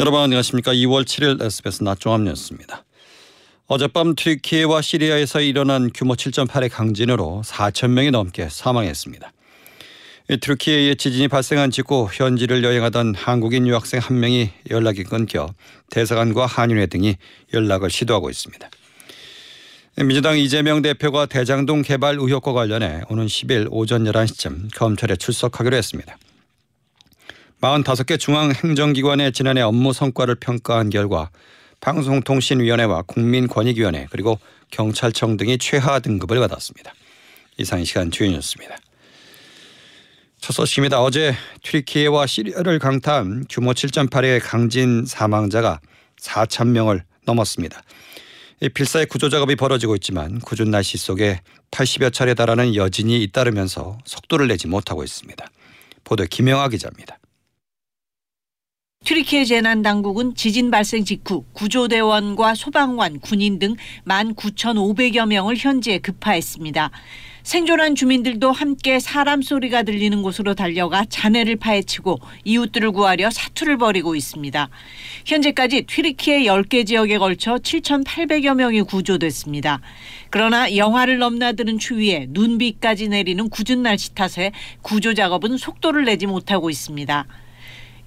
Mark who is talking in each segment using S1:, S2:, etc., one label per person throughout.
S1: 여러분 안녕하십니까. 2월 7일 SBS 낮종합 뉴스입니다. 어젯밤 튀르키예와 시리아에서 일어난 규모 7.8의 강진으로 4천 명이 넘게 사망했습니다. 트르키예의 지진이 발생한 직후 현지를 여행하던 한국인 유학생 한 명이 연락이 끊겨 대사관과 한인회 등이 연락을 시도하고 있습니다. 민주당 이재명 대표가 대장동 개발 의혹과 관련해 오는 10일 오전 11시쯤 검찰에 출석하기로 했습니다. 45개 중앙행정기관의 지난해 업무 성과를 평가한 결과 방송통신위원회와 국민권익위원회 그리고 경찰청 등이 최하 등급을 받았습니다. 이상 이 시간 뉴스입니다. 첫 소식입니다. 어제 튀르키예와 시리아를 강타한 규모 7.8의 강진 사망자가 4천 명을 넘었습니다. 필사의 구조 작업이 벌어지고 있지만 궂은 날씨 속에 80여 차례 달하는 여진이 잇따르면서 속도를 내지 못하고 있습니다. 보도 김영아 기자입니다.
S2: 튀르키예 재난당국은 지진 발생 직후 구조대원과 소방관, 군인 등 19,500여 명을 현지에 급파했습니다. 생존한 주민들도 함께 사람 소리가 들리는 곳으로 달려가 잔해를 파헤치고 이웃들을 구하려 사투를 벌이고 있습니다. 현재까지 튀르키예 10개 지역에 걸쳐 7,800여 명이 구조됐습니다. 그러나 영하를 넘나드는 추위에 눈비까지 내리는 굳은 날씨 탓에 구조 작업은 속도를 내지 못하고 있습니다.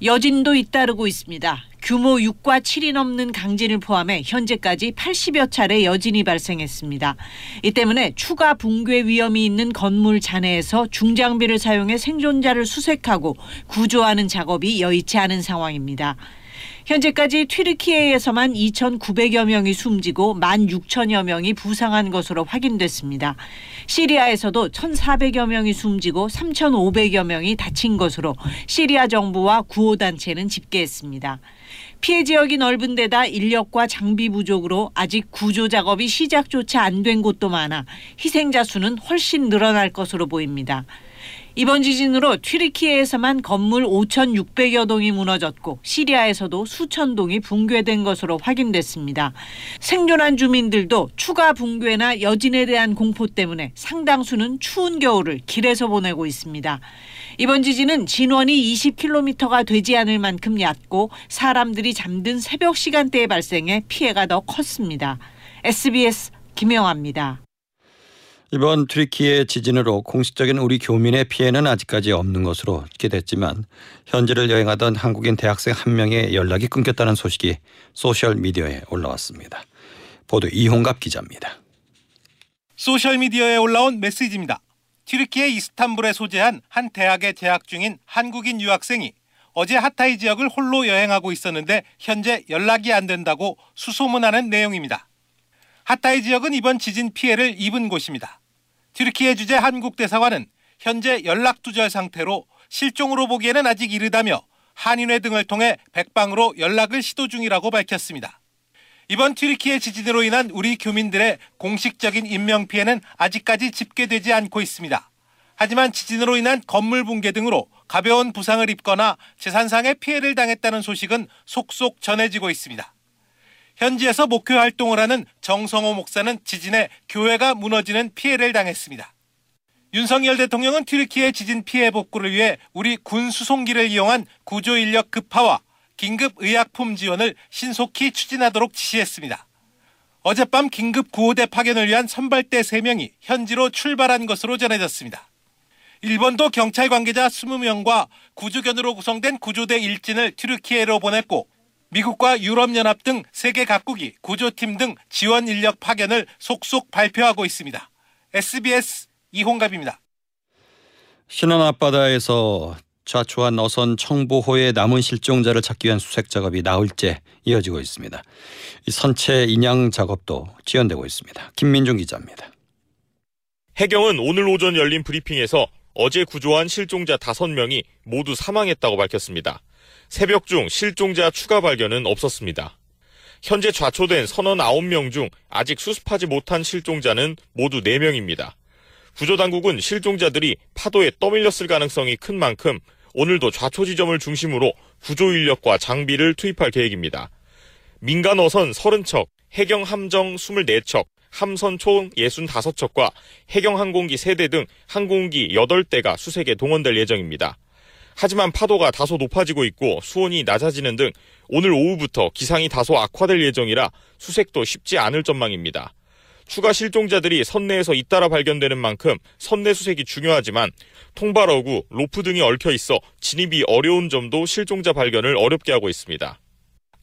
S2: 여진도 잇따르고 있습니다. 규모 6과 7이 넘는 강진을 포함해 현재까지 80여 차례 여진이 발생했습니다. 이 때문에 추가 붕괴 위험이 있는 건물 잔해에서 중장비를 사용해 생존자를 수색하고 구조하는 작업이 여의치 않은 상황입니다. 현재까지 튀르키예에서만 2,900여 명이 숨지고 16,000여 명이 부상한 것으로 확인됐습니다. 시리아에서도 1,400여 명이 숨지고 3,500여 명이 다친 것으로 시리아 정부와 구호단체는 집계했습니다. 피해 지역이 넓은 데다 인력과 장비 부족으로 아직 구조 작업이 시작조차 안 된 곳도 많아 희생자 수는 훨씬 늘어날 것으로 보입니다. 이번 지진으로 튀르키예에서만 건물 5,600여 동이 무너졌고 시리아에서도 수천 동이 붕괴된 것으로 확인됐습니다. 생존한 주민들도 추가 붕괴나 여진에 대한 공포 때문에 상당수는 추운 겨울을 길에서 보내고 있습니다. 이번 지진은 진원이 20km가 되지 않을 만큼 얕고 사람들이 잠든 새벽 시간대에 발생해 피해가 더 컸습니다. SBS 김영아입니다.
S1: 이번 트리키의 지진으로 공식적인 우리 교민의 피해는 아직까지 없는 것으로 기대했지만 현지를 여행하던 한국인 대학생 한 명의 연락이 끊겼다는 소식이 소셜 미디어에 올라왔습니다. 보도 이홍갑 기자입니다.
S3: 소셜 미디어에 올라온 메시지입니다. 튀르키예 이스탄불에 소재한 한 대학에 재학 중인 한국인 유학생이 어제 하타이 지역을 홀로 여행하고 있었는데 현재 연락이 안 된다고 수소문하는 내용입니다. 하타이 지역은 이번 지진 피해를 입은 곳입니다. 튀르키예 주재 한국 대사관은 현재 연락 두절 상태로 실종으로 보기에는 아직 이르다며 한인회 등을 통해 백방으로 연락을 시도 중이라고 밝혔습니다. 이번 튀르키예 지진으로 인한 우리 교민들의 공식적인 인명 피해는 아직까지 집계되지 않고 있습니다. 하지만 지진으로 인한 건물 붕괴 등으로 가벼운 부상을 입거나 재산상의 피해를 당했다는 소식은 속속 전해지고 있습니다. 현지에서 목회 활동을 하는 정성호 목사는 지진에 교회가 무너지는 피해를 당했습니다. 윤석열 대통령은 튀르키예 지진 피해 복구를 위해 우리 군 수송기를 이용한 구조 인력 급파와 긴급 의약품 지원을 신속히 추진하도록 지시했습니다. 어젯밤 긴급 구호대 파견을 위한 선발대 3명이 현지로 출발한 것으로 전해졌습니다. 일본도 경찰 관계자 20명과 구조견으로 구성된 구조대 일진을 튀르키예로 보냈고 미국과 유럽연합 등 세계 각국이 구조팀 등 지원 인력 파견을 속속 발표하고 있습니다. SBS 이홍갑입니다.
S1: 신안 앞바다에서 좌초한 어선 청보호의 남은 실종자를 찾기 위한 수색 작업이 나흘째 이어지고 있습니다. 선체 인양 작업도 지연되고 있습니다. 김민중 기자입니다.
S4: 해경은 오늘 오전 열린 브리핑에서 어제 구조한 실종자 5명이 모두 사망했다고 밝혔습니다. 새벽 중 실종자 추가 발견은 없었습니다. 현재 좌초된 선원 9명 중 아직 수습하지 못한 실종자는 모두 4명입니다. 구조당국은 실종자들이 파도에 떠밀렸을 가능성이 큰 만큼 오늘도 좌초 지점을 중심으로 구조 인력과 장비를 투입할 계획입니다. 민간 어선 30척, 해경 함정 24척, 함선 총 65척과 해경 항공기 3대 등 항공기 8대가 수색에 동원될 예정입니다. 하지만 파도가 다소 높아지고 있고 수온이 낮아지는 등 오늘 오후부터 기상이 다소 악화될 예정이라 수색도 쉽지 않을 전망입니다. 추가 실종자들이 선내에서 잇따라 발견되는 만큼 선내 수색이 중요하지만 통발어구, 로프 등이 얽혀 있어 진입이 어려운 점도 실종자 발견을 어렵게 하고 있습니다.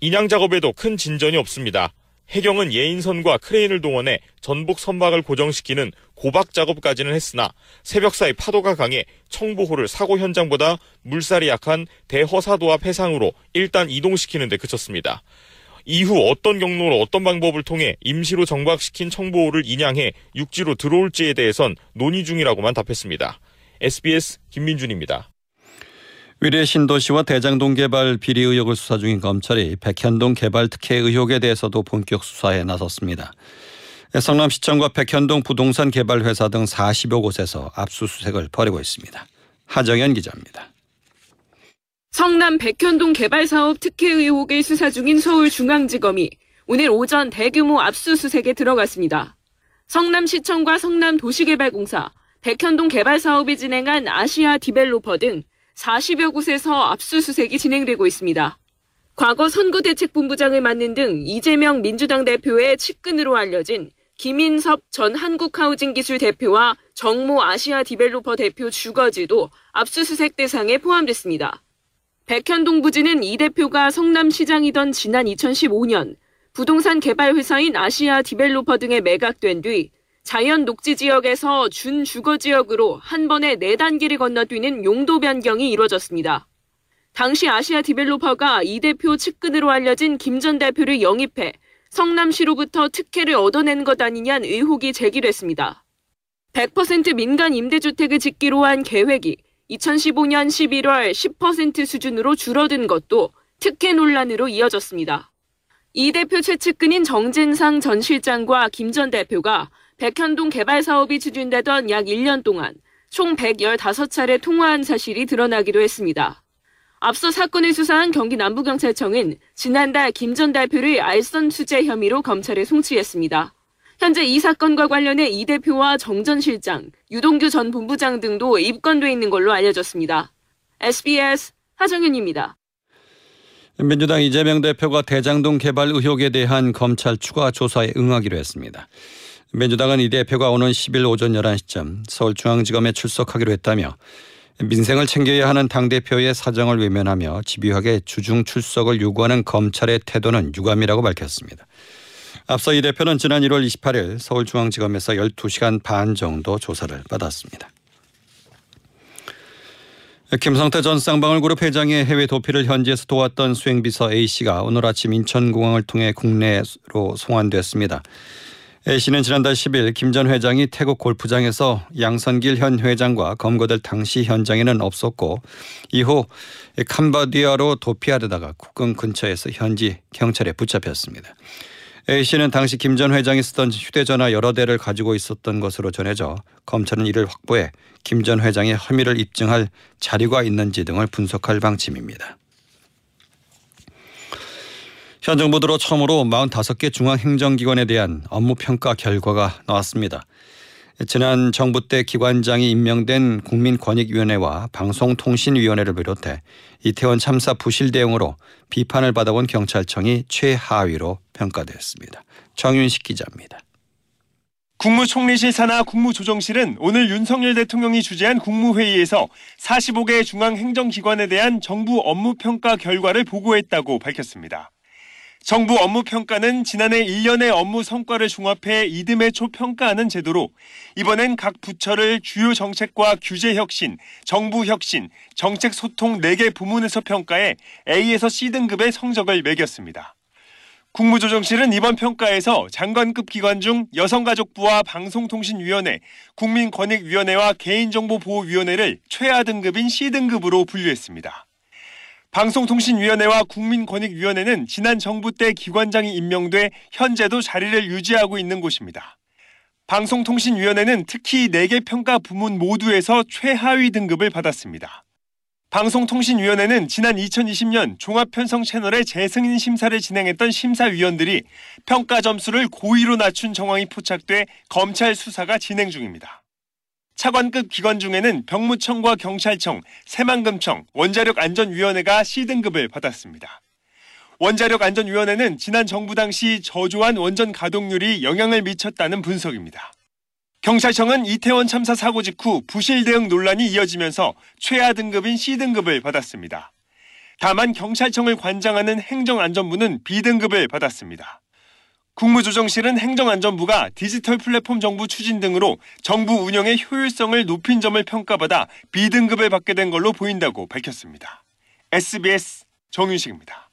S4: 인양 작업에도 큰 진전이 없습니다. 해경은 예인선과 크레인을 동원해 전복 선박을 고정시키는 고박 작업까지는 했으나 새벽 사이 파도가 강해 청보호를 사고 현장보다 물살이 약한 대허사도 앞 해상으로 일단 이동시키는 데 그쳤습니다. 이후 어떤 경로로 어떤 방법을 통해 임시로 정박시킨 청보호를 인양해 육지로 들어올지에 대해선 논의 중이라고만 답했습니다. SBS 김민준입니다.
S1: 위례 신도시와 대장동 개발 비리 의혹을 수사 중인 검찰이 백현동 개발 특혜 의혹에 대해서도 본격 수사에 나섰습니다. 성남시청과 백현동 부동산 개발 회사 등 40여 곳에서 압수수색을 벌이고 있습니다. 하정현 기자입니다.
S5: 성남 백현동 개발사업 특혜 의혹을 수사 중인 서울중앙지검이 오늘 오전 대규모 압수수색에 들어갔습니다. 성남시청과 성남도시개발공사, 백현동 개발사업이 진행한 아시아 디벨로퍼 등 40여 곳에서 압수수색이 진행되고 있습니다. 과거 선거대책본부장을 맡는 등 이재명 민주당 대표의 측근으로 알려진 김인섭 전 한국하우징기술 대표와 정모 아시아 디벨로퍼 대표 주거지도 압수수색 대상에 포함됐습니다. 백현동 부지는 이 대표가 성남시장이던 지난 2015년 부동산 개발 회사인 아시아 디벨로퍼 등에 매각된 뒤 자연 녹지 지역에서 준 주거 지역으로 한 번에 네 단계를 건너뛰는 용도 변경이 이뤄졌습니다. 당시 아시아 디벨로퍼가 이 대표 측근으로 알려진 김 전 대표를 영입해 성남시로부터 특혜를 얻어낸 것 아니냐는 의혹이 제기됐습니다. 100% 민간 임대주택을 짓기로 한 계획이 2015년 11월 10% 수준으로 줄어든 것도 특혜 논란으로 이어졌습니다. 이 대표 최측근인 정진상 전 실장과 김 전 대표가 백현동 개발 사업이 추진되던 약 1년 동안 총 115차례 통화한 사실이 드러나기도 했습니다. 앞서 사건을 수사한 경기 남부경찰청은 지난달 김 전 대표를 알선 수재 혐의로 검찰에 송치했습니다. 현재 이 사건과 관련해 이 대표와 정 전 실장, 유동규 전 본부장 등도 입건돼 있는 걸로 알려졌습니다. SBS 하정현입니다.
S1: 민주당 이재명 대표가 대장동 개발 의혹에 대한 검찰 추가 조사에 응하기로 했습니다. 민주당은 이 대표가 오는 10일 오전 11시쯤 서울중앙지검에 출석하기로 했다며 민생을 챙겨야 하는 당대표의 사정을 외면하며 집요하게 주중 출석을 요구하는 검찰의 태도는 유감이라고 밝혔습니다. 앞서 이 대표는 지난 1월 28일 서울중앙지검에서 12시간 반 정도 조사를 받았습니다. 김성태 전 쌍방울그룹 회장의 해외 도피를 현지에서 도왔던 수행비서 A씨가 오늘 아침 인천공항을 통해 국내로 송환됐습니다. A씨는 지난달 10일 김 전 회장이 태국 골프장에서 양선길 현 회장과 검거될 당시 현장에는 없었고 이후 캄보디아로 도피하려다가 국경 근처에서 현지 경찰에 붙잡혔습니다. A씨는 당시 김 전 회장이 쓰던 휴대전화 여러 대를 가지고 있었던 것으로 전해져 검찰은 이를 확보해 김 전 회장의 혐의를 입증할 자료가 있는지 등을 분석할 방침입니다. 현 정부 들어 처음으로 45개 중앙행정기관에 대한 업무평가 결과가 나왔습니다. 지난 정부 때 기관장이 임명된 국민권익위원회와 방송통신위원회를 비롯해 이태원 참사 부실 대응으로 비판을 받아온 경찰청이 최하위로 평가되었습니다. 정윤식 기자입니다.
S6: 국무총리실 산하 국무조정실은 오늘 윤석열 대통령이 주재한 국무회의에서 45개 중앙행정기관에 대한 정부 업무평가 결과를 보고했다고 밝혔습니다. 정부 업무 평가는 지난해 1년의 업무 성과를 종합해 이듬해 초 평가하는 제도로 이번엔 각 부처를 주요 정책과 규제 혁신, 정부 혁신, 정책 소통 4개 부문에서 평가해 A에서 C등급의 성적을 매겼습니다. 국무조정실은 이번 평가에서 장관급 기관 중 여성가족부와 방송통신위원회, 국민권익위원회와 개인정보보호위원회를 최하 등급인 C등급으로 분류했습니다. 방송통신위원회와 국민권익위원회는 지난 정부 때 기관장이 임명돼 현재도 자리를 유지하고 있는 곳입니다. 방송통신위원회는 특히 4개 평가 부문 모두에서 최하위 등급을 받았습니다. 방송통신위원회는 지난 2020년 종합편성 채널의 재승인 심사를 진행했던 심사위원들이 평가 점수를 고의로 낮춘 정황이 포착돼 검찰 수사가 진행 중입니다. 차관급 기관 중에는 병무청과 경찰청, 새만금청, 원자력안전위원회가 C등급을 받았습니다. 원자력안전위원회는 지난 정부 당시 저조한 원전 가동률이 영향을 미쳤다는 분석입니다. 경찰청은 이태원 참사 사고 직후 부실 대응 논란이 이어지면서 최하 등급인 C등급을 받았습니다. 다만 경찰청을 관장하는 행정안전부는 B등급을 받았습니다. 국무조정실은 행정안전부가 디지털 플랫폼 정부 추진 등으로 정부 운영의 효율성을 높인 점을 평가받아 B등급을 받게 된 걸로 보인다고 밝혔습니다. SBS 정윤식입니다.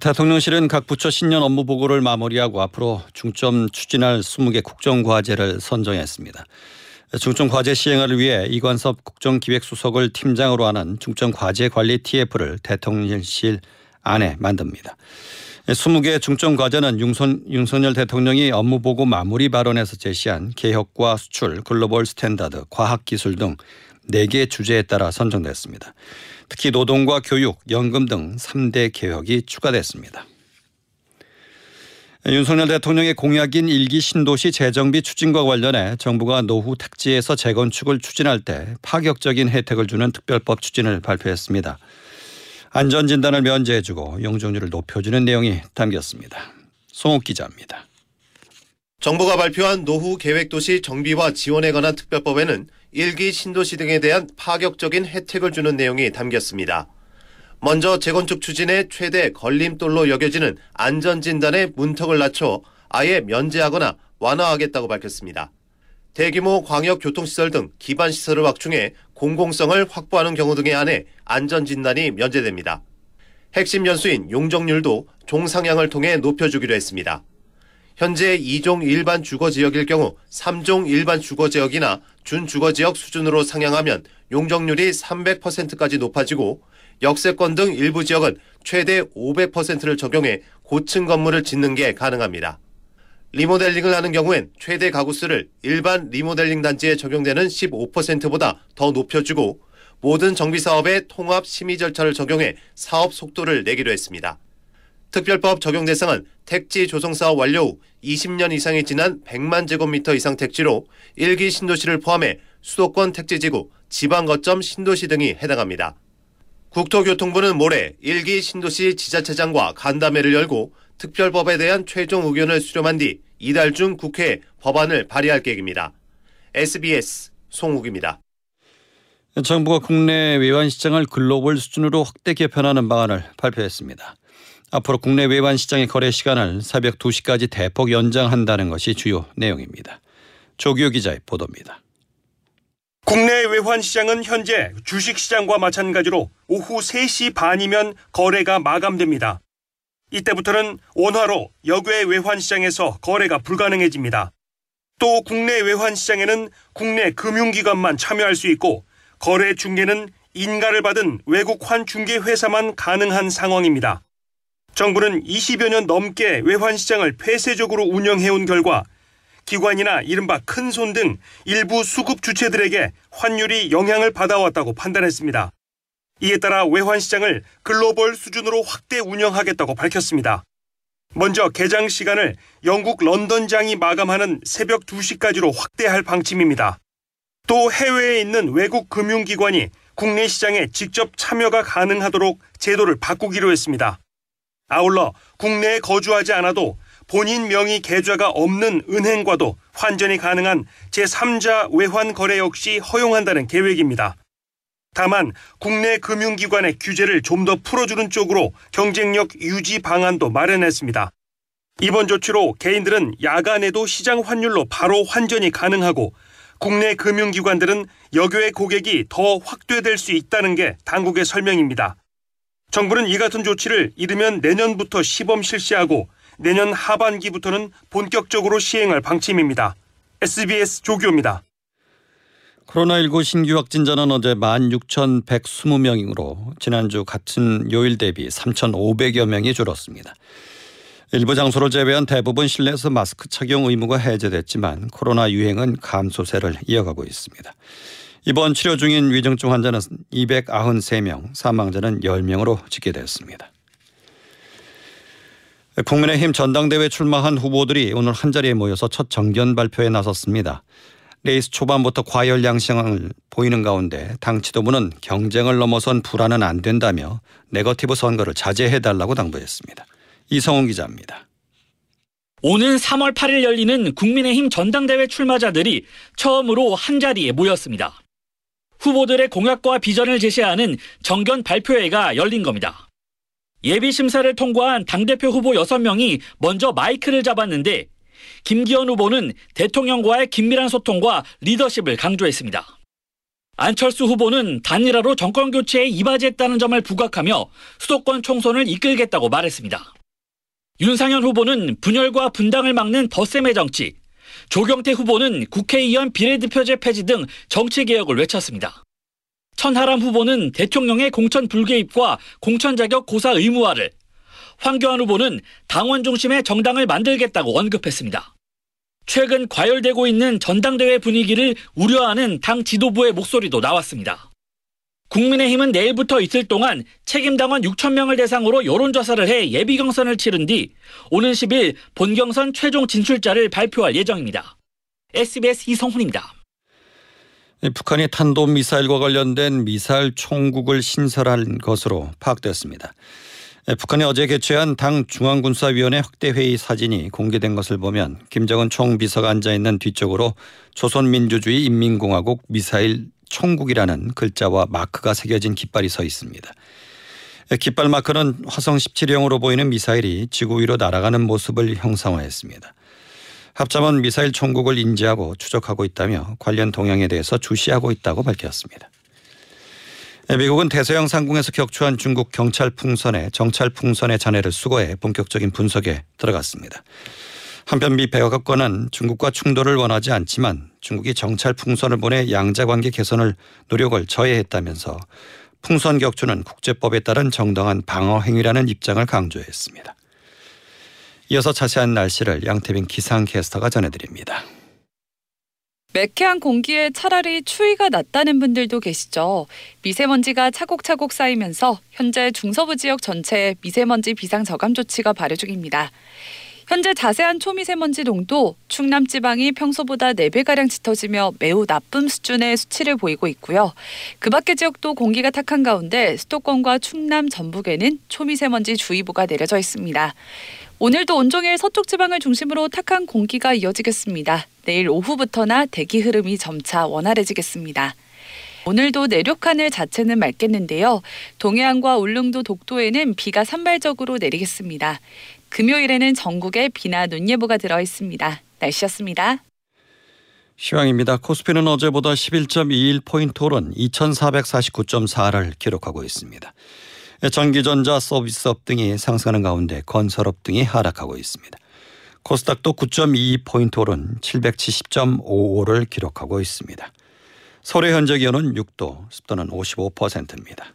S1: 대통령실은 각 부처 신년 업무 보고를 마무리하고 앞으로 중점 추진할 20개 국정과제를 선정했습니다. 중점과제 시행을 위해 이관섭 국정기획수석을 팀장으로 하는 중점과제관리 TF를 대통령실 안에 만듭니다. 20개 중점 과제는 윤선, 윤석열 대통령이 업무 보고 마무리 발언에서 제시한 개혁과 수출, 글로벌 스탠다드, 과학기술 등 4개 주제에 따라 선정됐습니다. 특히 노동과 교육, 연금 등 3대 개혁이 추가됐습니다. 윤석열 대통령의 공약인 일기 신도시 재정비 추진과 관련해 정부가 노후 택지에서 재건축을 추진할 때 파격적인 혜택을 주는 특별법 추진을 발표했습니다. 안전진단을 면제해주고 용적률을 높여주는 내용이 담겼습니다. 송옥 기자입니다.
S7: 정부가 발표한 노후 계획도시 정비와 지원에 관한 특별법에는 일기 신도시 등에 대한 파격적인 혜택을 주는 내용이 담겼습니다. 먼저 재건축 추진의 최대 걸림돌로 여겨지는 안전진단의 문턱을 낮춰 아예 면제하거나 완화하겠다고 밝혔습니다. 대규모 광역교통시설 등 기반시설을 확충해 공공성을 확보하는 경우 등에 한해 안전진단이 면제됩니다. 핵심 연수인 용적률도 종상향을 통해 높여주기로 했습니다. 현재 2종 일반 주거지역일 경우 3종 일반 주거지역이나 준주거지역 수준으로 상향하면 용적률이 300%까지 높아지고 역세권 등 일부 지역은 최대 500%를 적용해 고층 건물을 짓는 게 가능합니다. 리모델링을 하는 경우엔 최대 가구수를 일반 리모델링 단지에 적용되는 15%보다 더 높여주고 모든 정비 사업에 통합 심의 절차를 적용해 사업 속도를 내기로 했습니다. 특별법 적용 대상은 택지 조성 사업 완료 후 20년 이상이 지난 100만 제곱미터 이상 택지로 일기 신도시를 포함해 수도권 택지지구, 지방 거점 신도시 등이 해당합니다. 국토교통부는 모레 일기 신도시 지자체장과 간담회를 열고 특별법에 대한 최종 의견을 수렴한 뒤 이달 중 국회에 법안을 발의할 계획입니다. SBS 송욱입니다.
S1: 정부가 국내 외환 시장을 글로벌 수준으로 확대 개편하는 방안을 발표했습니다. 앞으로 국내 외환 시장의 거래 시간을 새벽 2시까지 대폭 연장한다는 것이 주요 내용입니다. 조기호 기자의 보도입니다.
S8: 국내 외환 시장은 현재 주식 시장과 마찬가지로 오후 3시 반이면 거래가 마감됩니다. 이때부터는 원화로 역외 외환 시장에서 거래가 불가능해집니다. 또 국내 외환 시장에는 국내 금융기관만 참여할 수 있고 거래 중개는 인가를 받은 외국 환 중개 회사만 가능한 상황입니다. 정부는 20여 년 넘게 외환 시장을 폐쇄적으로 운영해온 결과 기관이나 이른바 큰손 등 일부 수급 주체들에게 환율이 영향을 받아왔다고 판단했습니다. 이에 따라 외환 시장을 글로벌 수준으로 확대 운영하겠다고 밝혔습니다. 먼저 개장 시간을 영국 런던장이 마감하는 새벽 2시까지로 확대할 방침입니다. 또 해외에 있는 외국 금융기관이 국내 시장에 직접 참여가 가능하도록 제도를 바꾸기로 했습니다. 아울러 국내에 거주하지 않아도 본인 명의 계좌가 없는 은행과도 환전이 가능한 제3자 외환 거래 역시 허용한다는 계획입니다. 다만 국내 금융기관의 규제를 좀 더 풀어주는 쪽으로 경쟁력 유지 방안도 마련했습니다. 이번 조치로 개인들은 야간에도 시장 환율로 바로 환전이 가능하고 국내 금융기관들은 여교의 고객이 더 확대될 수 있다는 게 당국의 설명입니다. 정부는 이 같은 조치를 이르면 내년부터 시범 실시하고 내년 하반기부터는 본격적으로 시행할 방침입니다. SBS 조교입니다.
S1: 코로나19 신규 확진자는 어제 16,120명으로 지난주 같은 요일 대비 3,500여 명이 줄었습니다. 일부 장소를 제외한 대부분 실내에서 마스크 착용 의무가 해제됐지만 코로나 유행은 감소세를 이어가고 있습니다. 이번 치료 중인 위중증 환자는 293명, 사망자는 10명으로 집계됐습니다. 국민의힘 전당대회 출마한 후보들이 오늘 한자리에 모여서 첫 정견 발표에 나섰습니다. 레이스 초반부터 과열 양상을 보이는 가운데 당 지도부는 경쟁을 넘어선 불안은 안 된다며 네거티브 선거를 자제해달라고 당부했습니다. 이성훈 기자입니다.
S9: 오는 3월 8일 열리는 국민의힘 전당대회 출마자들이 처음으로 한자리에 모였습니다. 후보들의 공약과 비전을 제시하는 정견 발표회가 열린 겁니다. 예비 심사를 통과한 당대표 후보 6명이 먼저 마이크를 잡았는데 김기현 후보는 대통령과의 긴밀한 소통과 리더십을 강조했습니다. 안철수 후보는 단일화로 정권 교체에 이바지했다는 점을 부각하며 수도권 총선을 이끌겠다고 말했습니다. 윤상현 후보는 분열과 분당을 막는 덧셈의 정치, 조경태 후보는 국회의원 비례대표제 폐지 등 정치 개혁을 외쳤습니다. 천하람 후보는 대통령의 공천 불개입과 공천 자격 고사 의무화를, 황교안 후보는 당원 중심의 정당을 만들겠다고 언급했습니다. 최근 과열되고 있는 전당대회 분위기를 우려하는 당 지도부의 목소리도 나왔습니다. 국민의힘은 내일부터 이틀 동안 책임당원 6천 명을 대상으로 여론조사를 해 예비 경선을 치른 뒤 오는 10일 본경선 최종 진출자를 발표할 예정입니다. SBS 이성훈입니다.
S1: 북한이 탄도미사일과 관련된 미사일 총국을 신설한 것으로 파악됐습니다. 북한이 어제 개최한 당 중앙군사위원회 확대회의 사진이 공개된 것을 보면 김정은 총비서가 앉아있는 뒤쪽으로 조선민주주의 인민공화국 미사일 총국이라는 글자와 마크가 새겨진 깃발이 서 있습니다. 깃발 마크는 화성 17형으로 보이는 미사일이 지구 위로 날아가는 모습을 형상화했습니다. 합참은 미사일 총국을 인지하고 추적하고 있다며 관련 동향에 대해서 주시하고 있다고 밝혔습니다. 미국은 대서양 상공에서 격추한 중국 경찰 풍선에 정찰 풍선의 잔해를 수거해 본격적인 분석에 들어갔습니다. 한편 미 백악관은 중국과 충돌을 원하지 않지만 중국이 정찰 풍선을 보내 양자 관계 개선을 노력을 저해했다면서 풍선 격추는 국제법에 따른 정당한 방어 행위라는 입장을 강조했습니다. 이어서 자세한 날씨를 양태빈 기상캐스터가 전해드립니다.
S10: 매캐한 공기에 차라리 추위가 낫다는 분들도 계시죠. 미세먼지가 차곡차곡 쌓이면서 현재 중서부 지역 전체에 미세먼지 비상 저감 조치가 발효 중입니다. 현재 자세한 초미세먼지 농도 충남 지방이 평소보다 4배 가량 짙어지며 매우 나쁨 수준의 수치를 보이고 있고요. 그 밖의 지역도 공기가 탁한 가운데 수도권과 충남 전북에는 초미세먼지 주의보가 내려져 있습니다. 오늘도 온종일 서쪽 지방을 중심으로 탁한 공기가 이어지겠습니다. 내일 오후부터나 대기 흐름이 점차 원활해지겠습니다. 오늘도 내륙 하늘 자체는 맑겠는데요. 동해안과 울릉도 독도에는 비가 산발적으로 내리겠습니다. 금요일에는 전국에 비나 눈 예보가 들어 있습니다. 날씨였습니다.
S1: 시황입니다. 코스피는 어제보다 11.21포인트 오른 2449.4를 기록하고 있습니다. 전기전자 서비스업 등이 상승하는 가운데 건설업 등이 하락하고 있습니다. 코스닥도 9.22포인트 오른 770.55를 기록하고 있습니다. 서울의 현재 기온은 6도, 습도는 55%입니다.